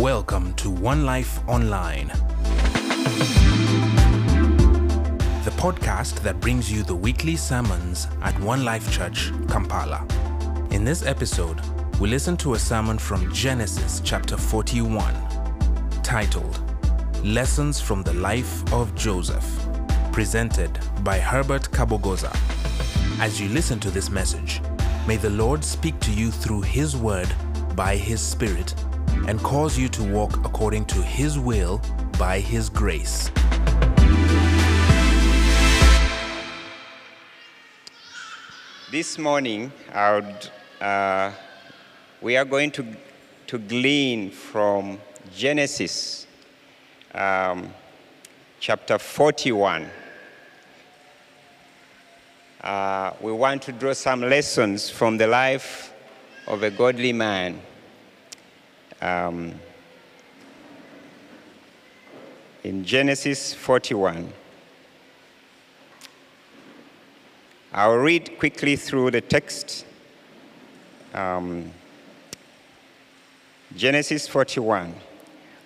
Welcome to One Life Online, the podcast that brings you the weekly sermons at One Life Church, Kampala. In this episode, we listen to a sermon from Genesis chapter 41, titled Lessons from the Life of Joseph, presented by Herbert Kabogoza. As you listen to this message, may the Lord speak to you through His Word by His Spirit and cause you to walk according to His will by His grace. This morning, would, uh, we are going to, to glean from Genesis um, chapter 41. Uh, we want to draw some lessons from the life of a godly man. Um, in Genesis 41. I'll read quickly through the text. Um, Genesis 41.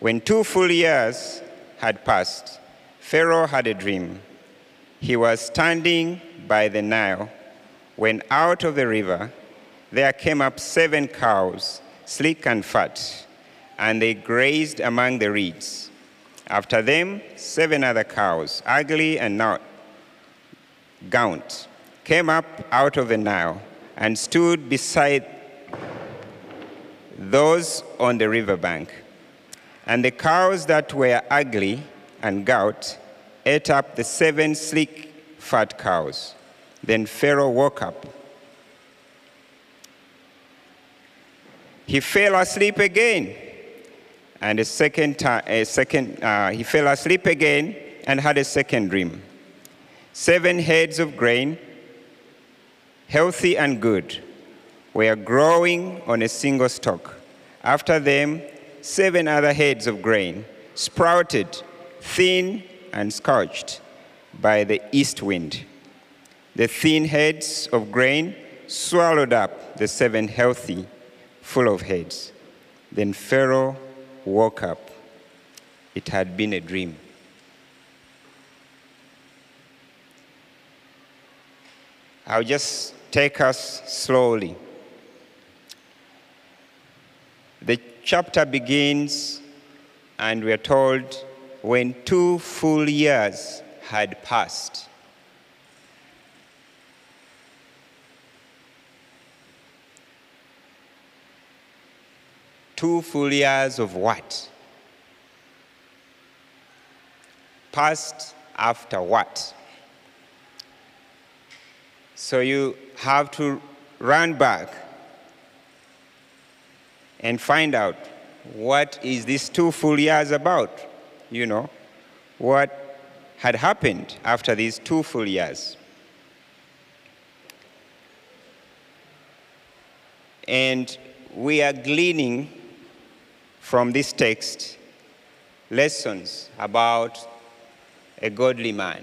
When two full years had passed, Pharaoh had a dream. He was standing by the Nile when out of the river there came up seven cows, sleek and fat, and they grazed among the reeds. After them, seven other cows, ugly and not gaunt, came up out of the Nile and stood beside those on the riverbank. And the cows that were ugly and gaunt ate up the seven sleek, fat cows. Then Pharaoh woke up. He fell asleep again. And a second time, a second, uh, he fell asleep again and had a second dream. Seven heads of grain, healthy and good, were growing on a single stalk. After them, seven other heads of grain sprouted, thin and scorched by the east wind. The thin heads of grain swallowed up the seven healthy, full of heads. Then Pharaoh woke up. It had been a dream. I'll just take us slowly. The chapter begins, and we are told when two full years had passed. Two full years of what? Passed after what? So you have to run back and find out what is this two full years about? You know, what had happened after these two full years. And we are gleaning from this text lessons about a godly man.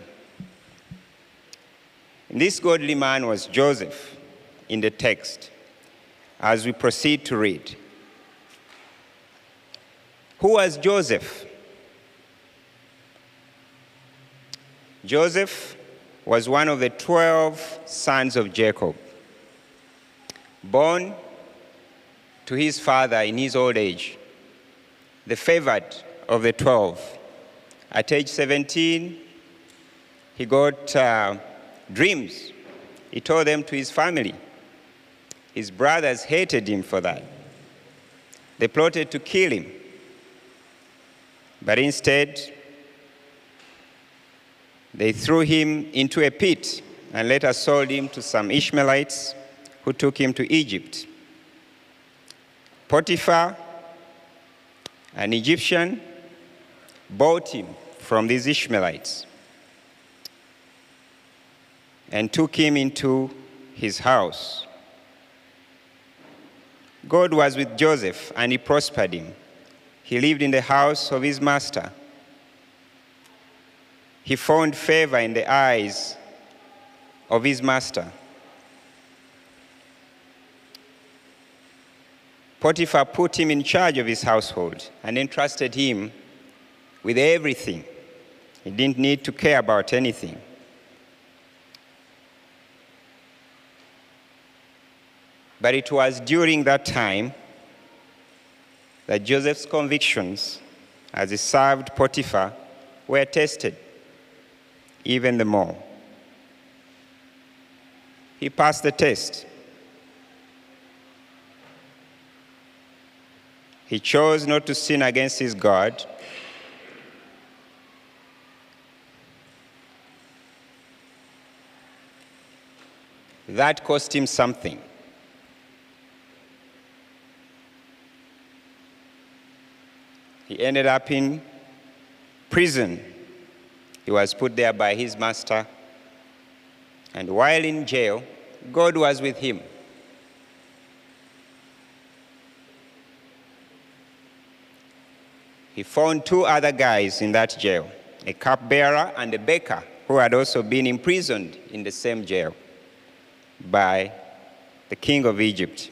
This godly man was Joseph in the text as we proceed to read. Who was Joseph? Joseph was one of the 12 sons of Jacob, born to his father in his old age, the favored of the 12. At age 17, he got uh, dreams. He told them to his family. His brothers hated him for that. They plotted to kill him. But instead, they threw him into a pit and later sold him to some Ishmaelites who took him to Egypt. Potiphar, an Egyptian, bought him from these Ishmaelites and took him into his house. God was with Joseph and he prospered him. He lived in the house of his master. He found favor in the eyes of his master. Potiphar put him in charge of his household and entrusted him with everything. He didn't need to care about anything. But it was during that time that Joseph's convictions as he served Potiphar were tested even the more. He passed the test. He chose not to sin against his God. That cost him something. He ended up in prison. He was put there by his master. And while in jail, God was with him. He found two other guys in that jail a cupbearer and a baker who had also been imprisoned in the same jail by the king of Egypt.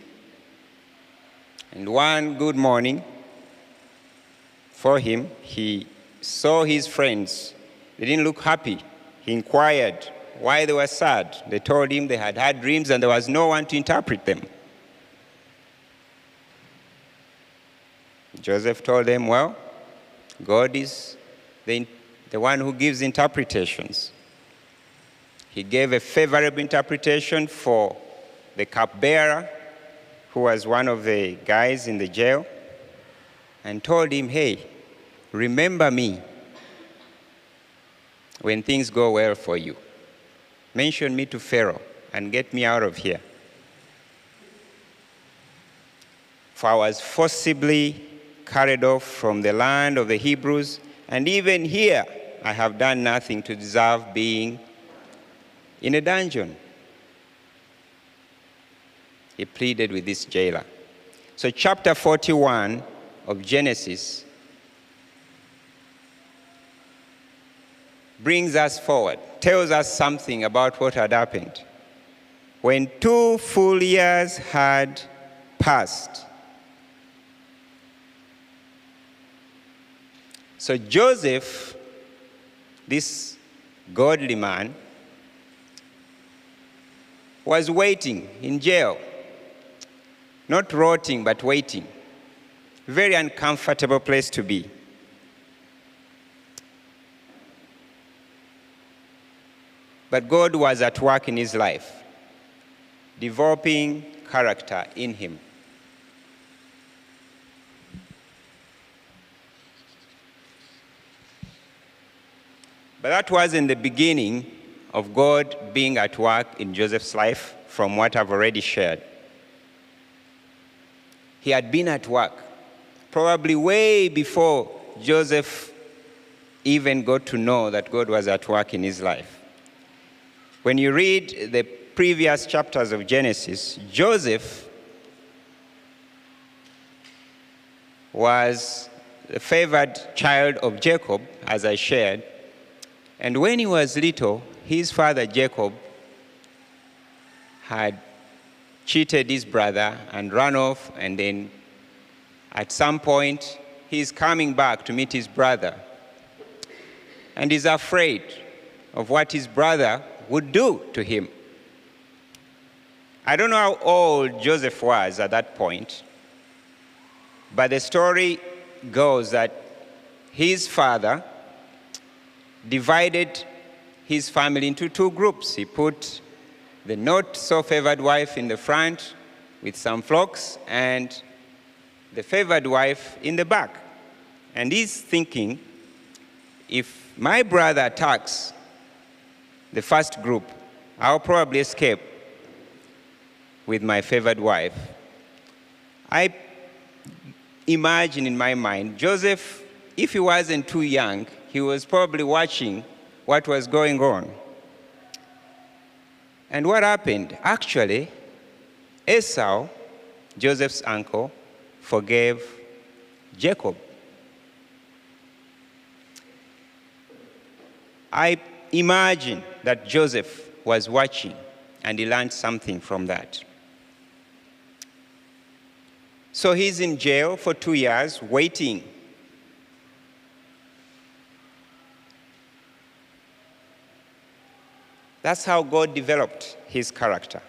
And one good morning, for him, he saw his friends. They didn't look happy. He inquired why they were sad. They told him they had had dreams and there was no one to interpret them. Joseph told them, Well, God is the, the one who gives interpretations. He gave a favorable interpretation for the cupbearer, who was one of the guys in the jail and told him, Hey, remember me when things go well for you. Mention me to Pharaoh and get me out of here. For I was forcibly carried off from the land of the Hebrews, and even here I have done nothing to deserve being in a dungeon. He pleaded with this jailer. So, chapter 41 of Genesis brings us forward, tells us something about what had happened. When two full years had passed, so Joseph, this godly man, was waiting in jail, not rotting, but waiting very uncomfortable place to be. But God was at work in his life, developing character in him. But that was in the beginning of God being at work in Joseph's life from what I've already shared. He had been at work probably way before Joseph even got to know that God was at work in his life. When you read the previous chapters of Genesis, Joseph was the favored child of Jacob, as I shared. And when he was little, his father Jacob had cheated his brother and run off and then at some point, he's coming back to meet his brother. And he's afraid of what his brother would do to him. I don't know how old Joseph was at that point, but the story goes that his father divided his family into two groups. He put the not so favored wife in the front with some flocks, and the favored wife in the back. And he's thinking, if my brother attacks the first group, I'll probably escape with my favored wife. I imagine in my mind, Joseph, if he wasn't too young, he was probably watching what was going on. And what happened? Actually, Esau, Joseph's uncle, forgave Jacob. I imagine that Joseph was watching and he learned something from that. So he's in jail for two years waiting. That's how God developed his character.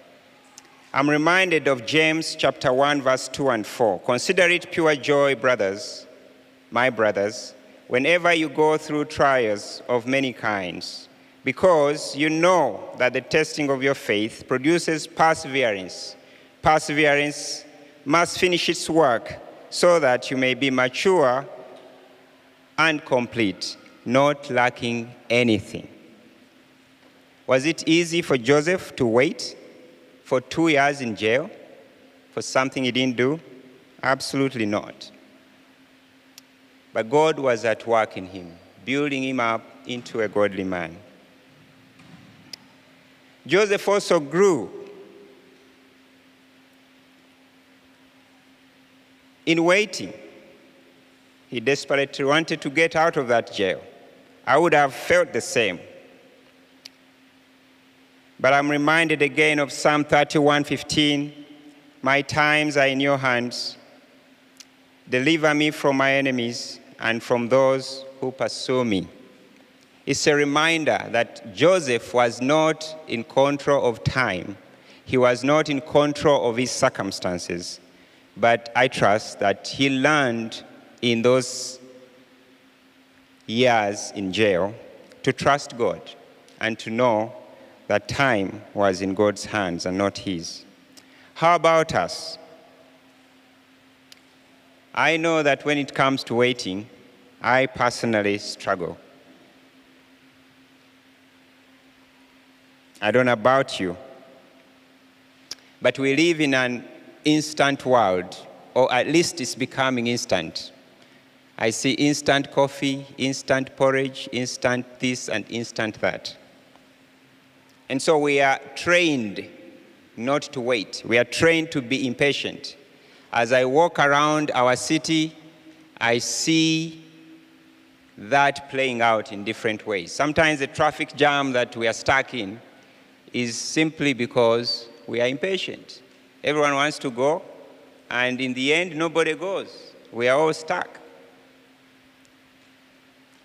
I'm reminded of James chapter 1 verse 2 and 4. Consider it pure joy, brothers, my brothers, whenever you go through trials of many kinds, because you know that the testing of your faith produces perseverance. Perseverance must finish its work so that you may be mature and complete, not lacking anything. Was it easy for Joseph to wait for two years in jail for something he didn't do? Absolutely not. But God was at work in him, building him up into a godly man. Joseph also grew in waiting. He desperately wanted to get out of that jail. I would have felt the same. But I'm reminded again of Psalm 31:15. My times are in your hands. Deliver me from my enemies and from those who pursue me. It's a reminder that Joseph was not in control of time. He was not in control of his circumstances. But I trust that he learned in those years in jail to trust God and to know that time was in God's hands and not his. How about us? I know that when it comes to waiting, I personally struggle. I don't know about you, but we live in an instant world, or at least it's becoming instant. I see instant coffee, instant porridge, instant this, and instant that. And so we are trained not to wait. We are trained to be impatient. As I walk around our city, I see that playing out in different ways. Sometimes the traffic jam that we are stuck in is simply because we are impatient. Everyone wants to go, and in the end, nobody goes. We are all stuck.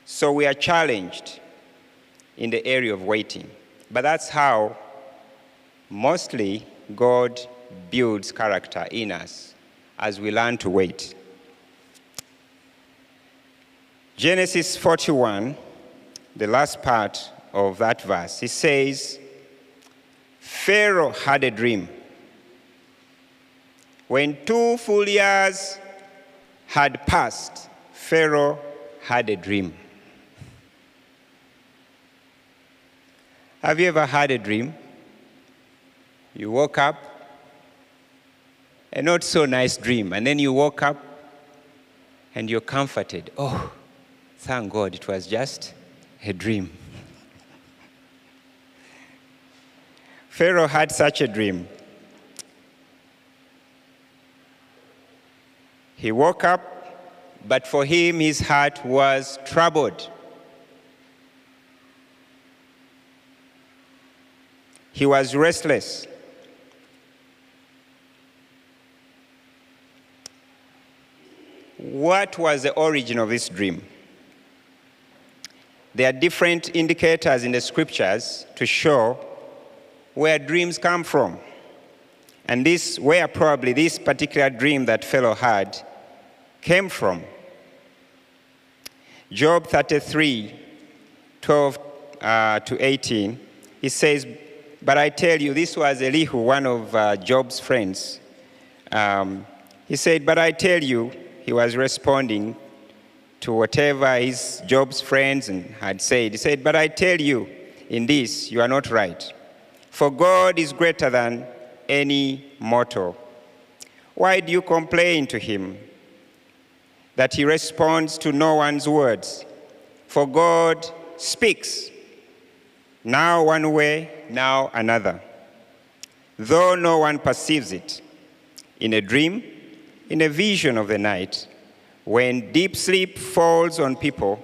So we are challenged in the area of waiting. But that's how mostly God builds character in us as we learn to wait. Genesis 41, the last part of that verse, he says, Pharaoh had a dream. When two full years had passed, Pharaoh had a dream. Have you ever had a dream? You woke up, a not so nice dream, and then you woke up and you're comforted. Oh, thank God it was just a dream. Pharaoh had such a dream. He woke up, but for him, his heart was troubled. He was restless. What was the origin of this dream? There are different indicators in the scriptures to show where dreams come from. And this, where probably this particular dream that fellow had came from. Job 33, 12 uh, to 18, he says, But I tell you, this was Elihu, one of uh, Job's friends. Um, he said, But I tell you, he was responding to whatever his Job's friends had said. He said, But I tell you, in this you are not right. For God is greater than any mortal. Why do you complain to him that he responds to no one's words? For God speaks, now one way, now another. Though no one perceives it, in a dream, in a vision of the night, when deep sleep falls on people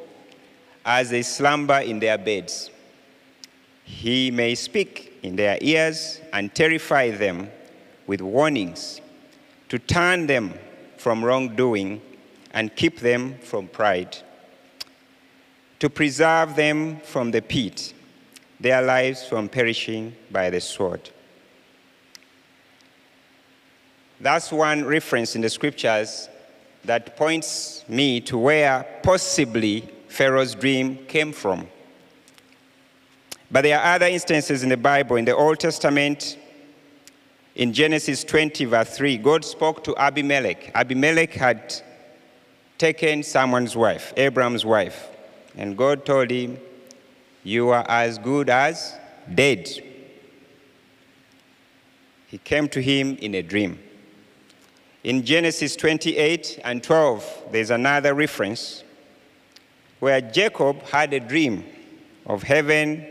as they slumber in their beds, he may speak in their ears and terrify them with warnings to turn them from wrongdoing and keep them from pride, to preserve them from the pit, their lives from perishing by the sword. That's one reference in the scriptures that points me to where possibly Pharaoh's dream came from. But there are other instances in the Bible, in the Old Testament, in Genesis 20, verse 3, God spoke to Abimelech. Abimelech had taken someone's wife, Abraham's wife, and God told him, You are as good as dead. He came to him in a dream. In Genesis 28 and 12, there's another reference where Jacob had a dream of heaven,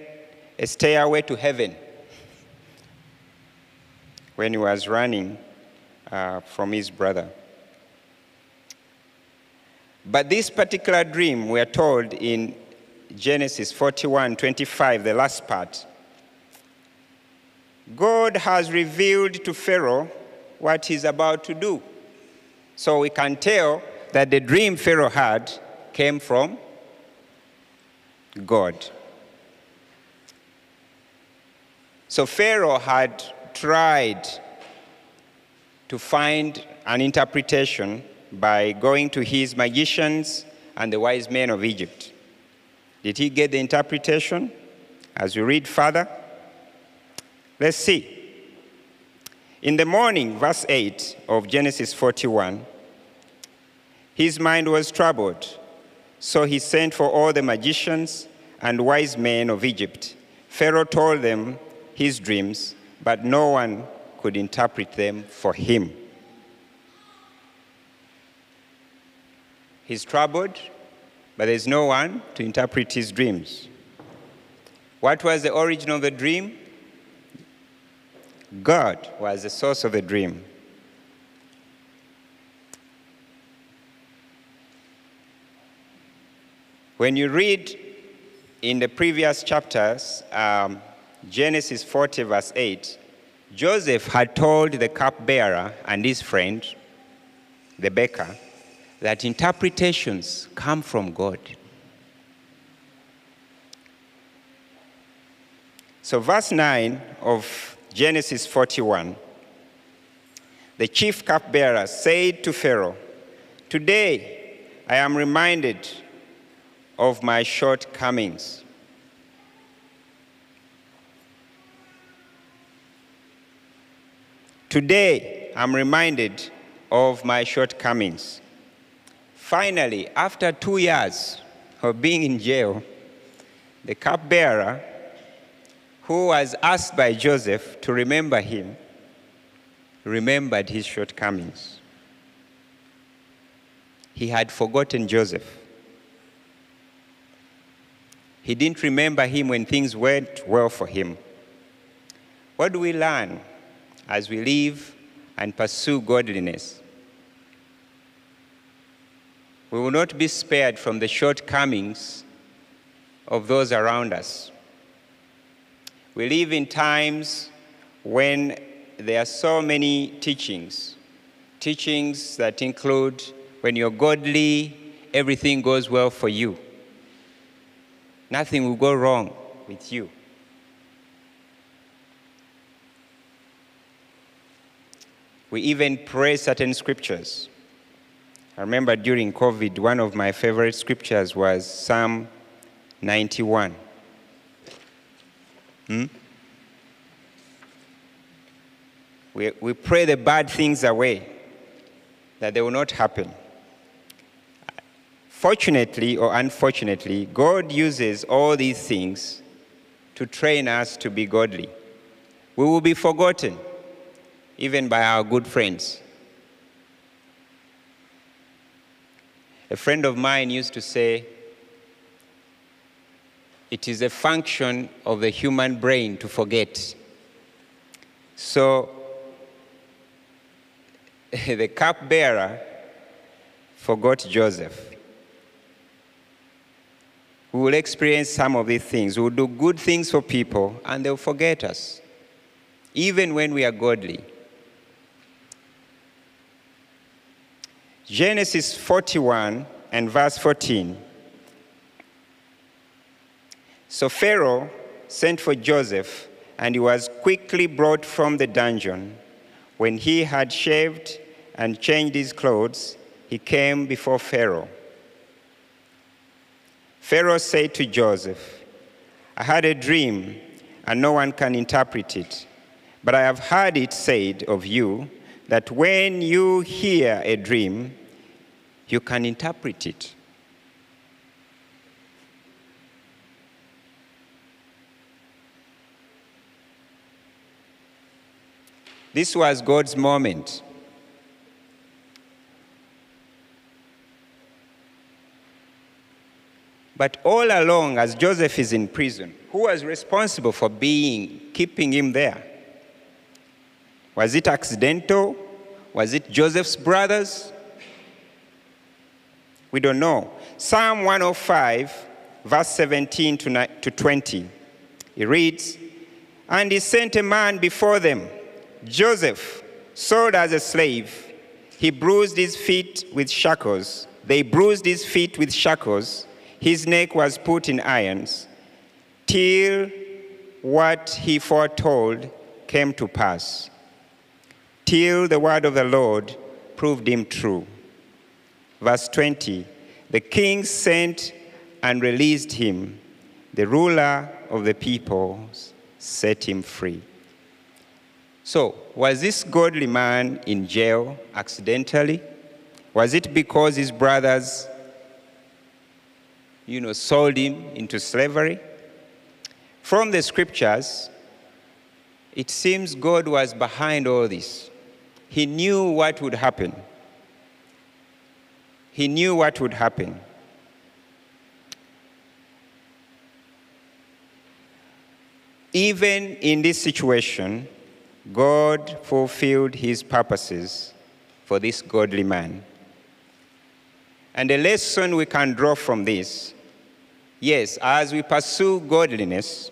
a stairway to heaven, when he was running uh, from his brother. But this particular dream, we are told in Genesis 41 25, the last part, God has revealed to Pharaoh what he's about to do. So we can tell that the dream Pharaoh had came from God. So Pharaoh had tried to find an interpretation by going to his magicians and the wise men of Egypt. Did he get the interpretation? As we read further, let's see. In the morning, verse 8 of Genesis 41, his mind was troubled, so he sent for all the magicians and wise men of Egypt. Pharaoh told them his dreams, but no one could interpret them for him. He's troubled, but there's no one to interpret his dreams. What was the origin of the dream? God was the source of the dream. When you read in the previous chapters, um, Genesis 40, verse 8, Joseph had told the cupbearer and his friend, the baker, that interpretations come from God. So, verse 9 of Genesis 41 the chief cupbearer said to Pharaoh, Today I am reminded of my shortcomings. Today I'm reminded of my shortcomings. Finally, after two years of being in jail, the cupbearer, who was asked by Joseph to remember him, remembered his shortcomings. He had forgotten Joseph. He didn't remember him when things went well for him. What do we learn as we live and pursue godliness? We will not be spared from the shortcomings of those around us. We live in times when there are so many teachings, teachings that include when you're godly, everything goes well for you. Nothing will go wrong with you. We even pray certain scriptures I remember during COVID, one of my favorite scriptures was Psalm 91. Hmm? We, we pray the bad things away, that they will not happen. Fortunately or unfortunately, God uses all these things to train us to be godly. We will be forgotten, even by our good friends. A friend of mine used to say, it is a function of the human brain to forget. So the cupbearer forgot Joseph. We will experience some of these things. We will do good things for people and they'll forget us, even when we are godly. Genesis 41 and verse 14. So Pharaoh sent for Joseph, and he was quickly brought from the dungeon. When he had shaved and changed his clothes, he came before Pharaoh. Pharaoh said to Joseph, I had a dream, and no one can interpret it. But I have heard it said of you that when you hear a dream, you can interpret it. This was God's moment. But all along, as Joseph is in prison, who was responsible for being keeping him there? Was it accidental? Was it Joseph's brothers? We don't know. Psalm 105, verse 17 to 20, it reads, And he sent a man before them, Joseph, sold as a slave. He bruised his feet with shackles. They bruised his feet with shackles. His neck was put in irons, till what he foretold came to pass till the word of the Lord proved him true. Verse 20 The king sent and released him, the ruler of the people set him free. So, was this godly man in jail accidentally? Was it because his brothers, you know, sold him into slavery? From the scriptures, it seems God was behind all this. He knew what would happen. He knew what would happen. Even in this situation, God fulfilled his purposes for this godly man. And the lesson we can draw from this yes, as we pursue godliness,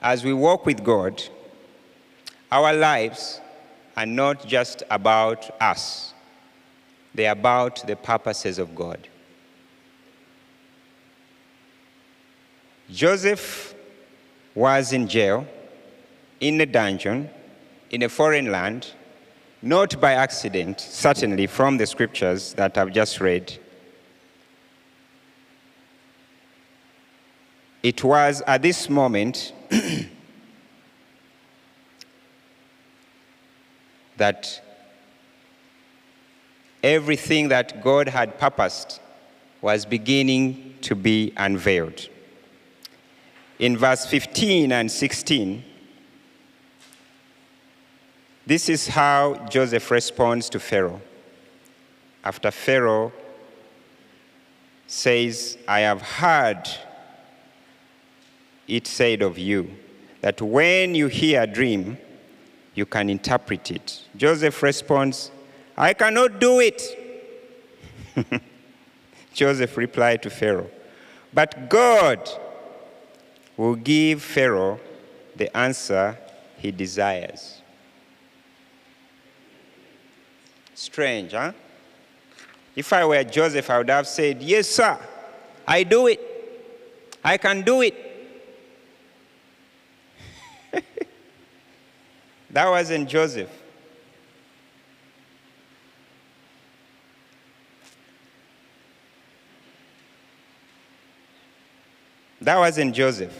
as we walk with God, our lives are not just about us, they're about the purposes of God. Joseph was in jail, in a dungeon, in a foreign land, not by accident, certainly from the scriptures that I've just read. It was at this moment that everything that God had purposed was beginning to be unveiled. In verse 15 and 16, this is how Joseph responds to Pharaoh. After Pharaoh says, I have heard it said of you that when you hear a dream, you can interpret it. Joseph responds, I cannot do it. Joseph replied to Pharaoh, But God will give Pharaoh the answer he desires. Strange, huh? If I were Joseph, I would have said, Yes, sir, I do it. I can do it. That wasn't Joseph. That wasn't Joseph.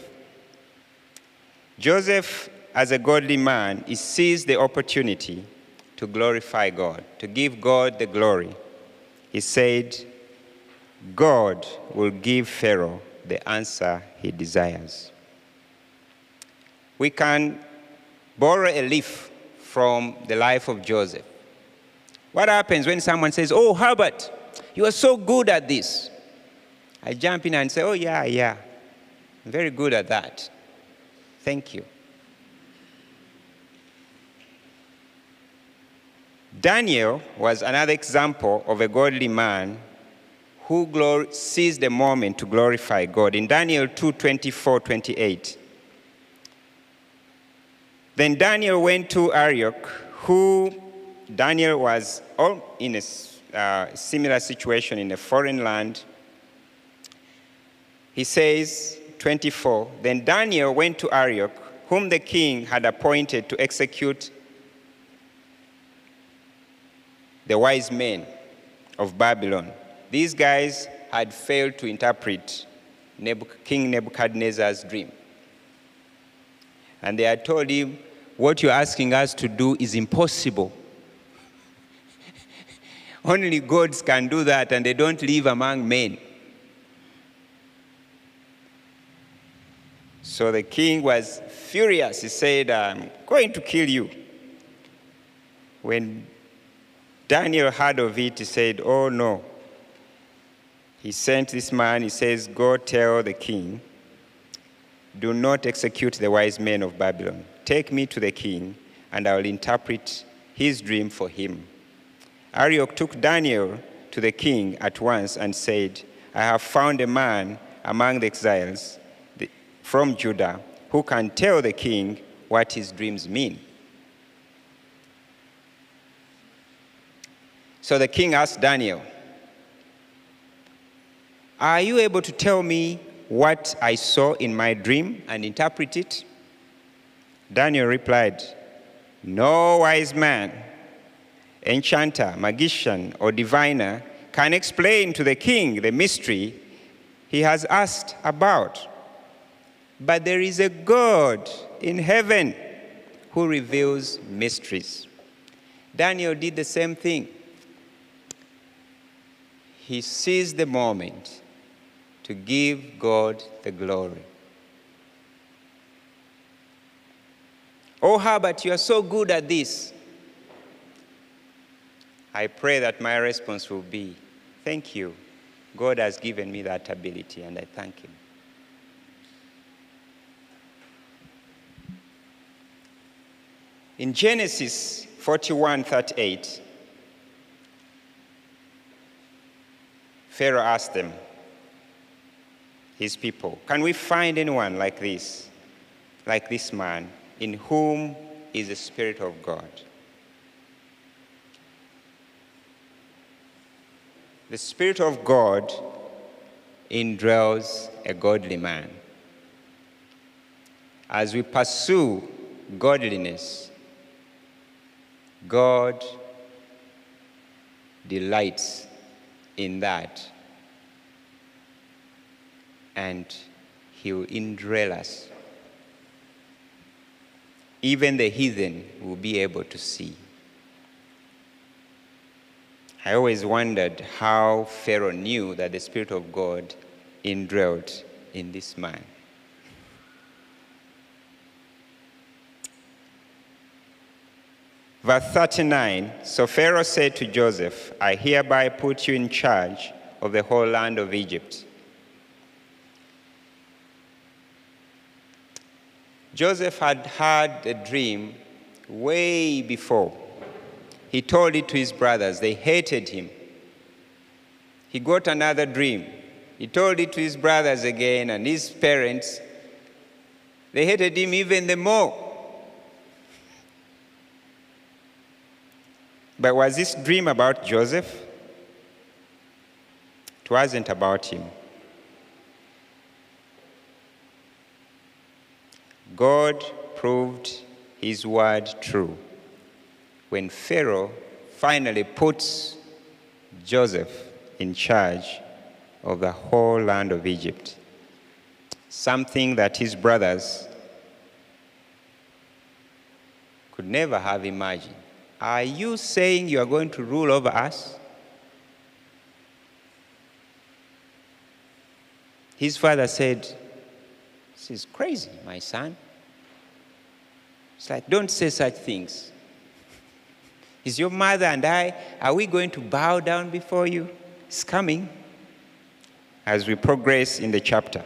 Joseph, as a godly man, he sees the opportunity to glorify God, to give God the glory. He said, God will give Pharaoh the answer he desires. We can borrow a leaf from the life of Joseph. What happens when someone says, Oh, Herbert, you are so good at this? I jump in and say, Oh, yeah, yeah. I'm very good at that. Thank you. Daniel was another example of a godly man who glor- seized the moment to glorify God. In Daniel 2 24, 28, then Daniel went to Arioch, who Daniel was all in a uh, similar situation in a foreign land. He says, 24, Then Daniel went to Arioch, whom the king had appointed to execute the wise men of Babylon. These guys had failed to interpret King Nebuchadnezzar's dream. And they had told him, What you're asking us to do is impossible. Only gods can do that, and they don't live among men. So the king was furious. He said, I'm going to kill you. When Daniel heard of it, he said, Oh no. He sent this man, he says, Go tell the king, do not execute the wise men of Babylon. Take me to the king, and I will interpret his dream for him. Arioch took Daniel to the king at once and said, I have found a man among the exiles from Judah who can tell the king what his dreams mean. So the king asked Daniel, Are you able to tell me what I saw in my dream and interpret it? Daniel replied, No wise man enchanter, magician, or diviner can explain to the king the mystery he has asked about. But there is a God in heaven who reveals mysteries. Daniel did the same thing. He seized the moment to give God the glory. Oh, Herbert, you are so good at this. I pray that my response will be, Thank you. God has given me that ability, and I thank Him. In Genesis 41 38, Pharaoh asked them, his people, Can we find anyone like this, like this man, in whom is the Spirit of God? The Spirit of God indwells a godly man. As we pursue godliness, God delights in that and he will indwell us. Even the heathen will be able to see. I always wondered how Pharaoh knew that the Spirit of God indwelt in this man. Verse 39 So Pharaoh said to Joseph, I hereby put you in charge of the whole land of Egypt. Joseph had had a dream way before. He told it to his brothers. They hated him. He got another dream. He told it to his brothers again and his parents. They hated him even the more. But was this dream about Joseph? It wasn't about him. God proved his word true when Pharaoh finally puts Joseph in charge of the whole land of Egypt, something that his brothers could never have imagined. Are you saying you are going to rule over us? His father said, This is crazy, my son. It's like, don't say such things. Is your mother and I, are we going to bow down before you? It's coming as we progress in the chapter.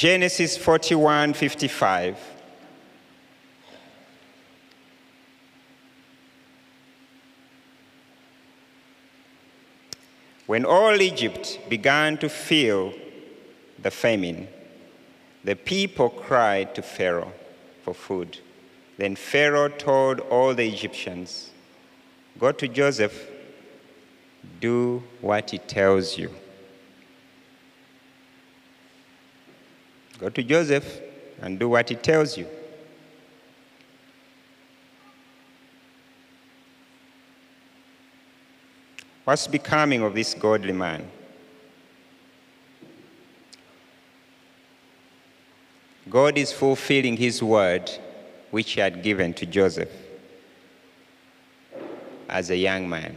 Genesis 41 55. When all Egypt began to feel the famine. the people cried to Pharaoh for food. Then Pharaoh told all the Egyptians, Go to Joseph, do what he tells you. Go to Joseph and do what he tells you. What's becoming of this godly man? God is fulfilling his word which he had given to Joseph as a young man.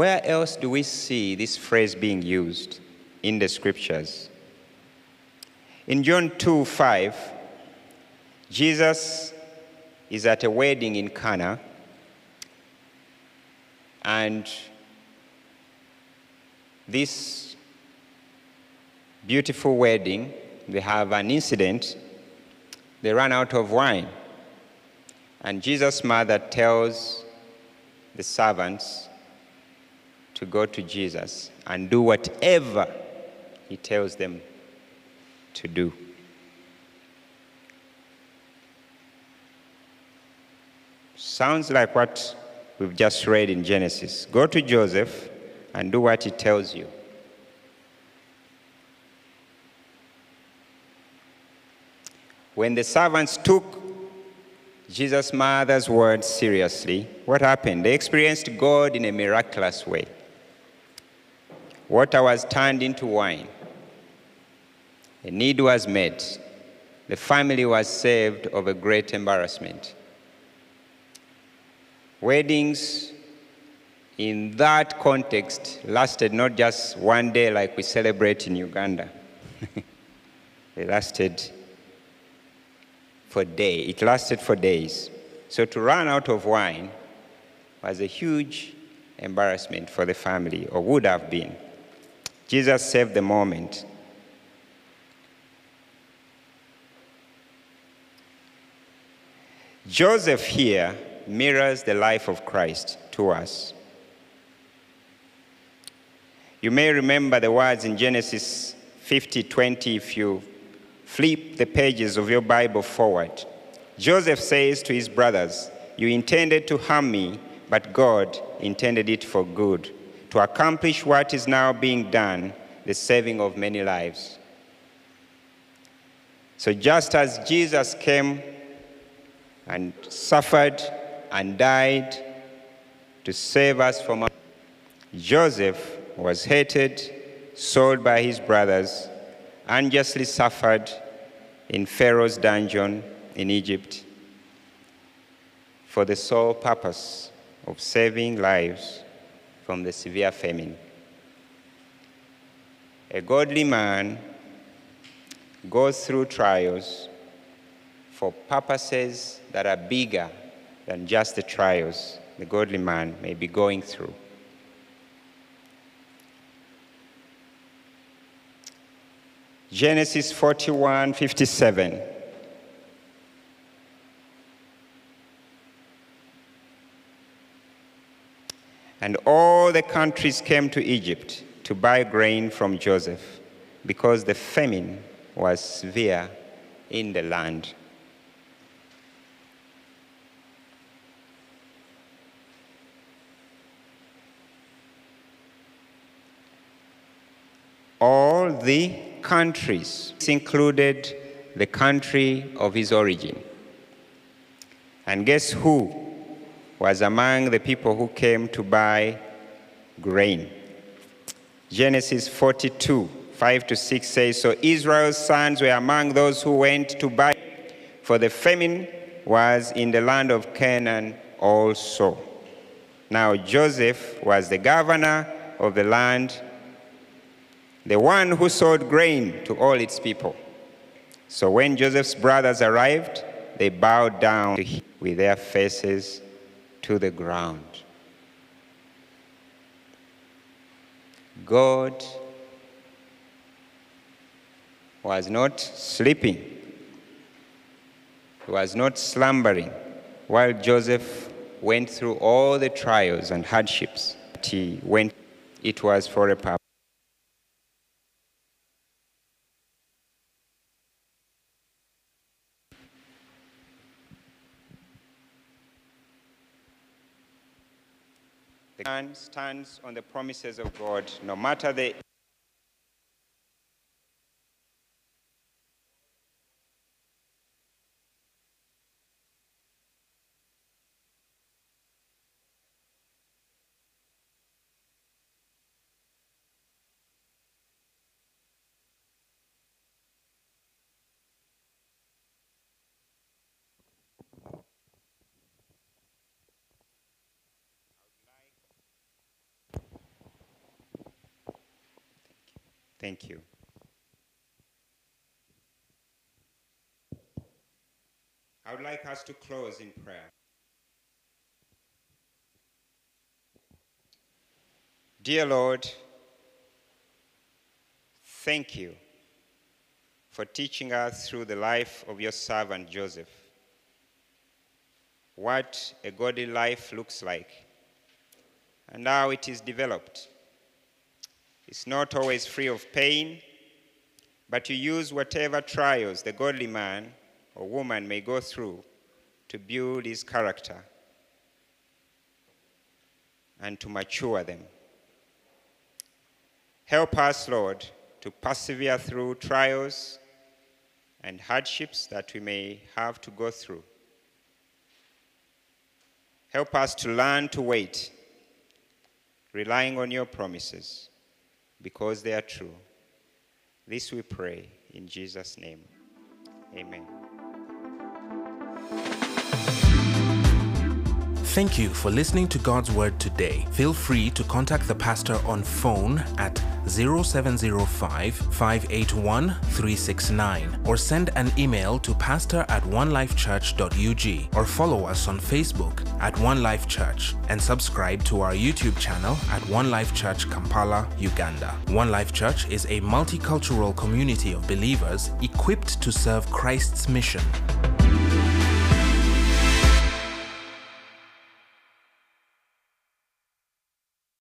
Where else do we see this phrase being used in the scriptures? In John 2 5, Jesus is at a wedding in Cana, and this beautiful wedding, they have an incident. They run out of wine. And Jesus' mother tells the servants to go to Jesus and do whatever he tells them to do. Sounds like what we've just read in Genesis. Go to Joseph and do what he tells you. When the servants took Jesus' mother's words seriously, what happened? They experienced God in a miraculous way. Water was turned into wine. A need was met. The family was saved of a great embarrassment. Weddings in that context lasted not just one day like we celebrate in Uganda. they lasted for day. It lasted for days. So to run out of wine was a huge embarrassment for the family, or would have been. Jesus saved the moment. Joseph here mirrors the life of Christ to us. You may remember the words in Genesis 50 20 if you flip the pages of your Bible forward. Joseph says to his brothers, You intended to harm me, but God intended it for good, to accomplish what is now being done, the saving of many lives. So just as Jesus came and suffered and died to save us from our Joseph was hated, sold by his brothers, unjustly suffered in Pharaoh's dungeon in Egypt for the sole purpose of saving lives from the severe famine. A godly man goes through trials for purposes that are bigger than just the trials the godly man may be going through. Genesis 41 57. And all the countries came to Egypt to buy grain from Joseph because the famine was severe in the land. All the countries. Included the country of his origin. And guess who was among the people who came to buy grain? Genesis 42, 5 to 6 says, So Israel's sons were among those who went to buy, for the famine was in the land of Canaan also. Now Joseph was the governor of the land the one who sold grain to all its people. So when Joseph's brothers arrived, they bowed down with their faces to the ground. God was not sleeping, he was not slumbering while Joseph went through all the trials and hardships he went, it was for a purpose. Man stands on the promises of God, no matter the Thank you. I would like us to close in prayer. Dear Lord, thank you for teaching us through the life of your servant Joseph what a godly life looks like and how it is developed. It's not always free of pain, but you use whatever trials the godly man or woman may go through to build his character and to mature them. Help us, Lord, to persevere through trials and hardships that we may have to go through. Help us to learn to wait, relying on your promises because they are true. This we pray in Jesus' name. Amen. Thank you for listening to God's Word today. Feel free to contact the pastor on phone at 0705 581 369 or send an email to pastor at onelifechurch.ug or follow us on Facebook at One Life Church and subscribe to our YouTube channel at One Life Church Kampala, Uganda. One Life Church is a multicultural community of believers equipped to serve Christ's mission.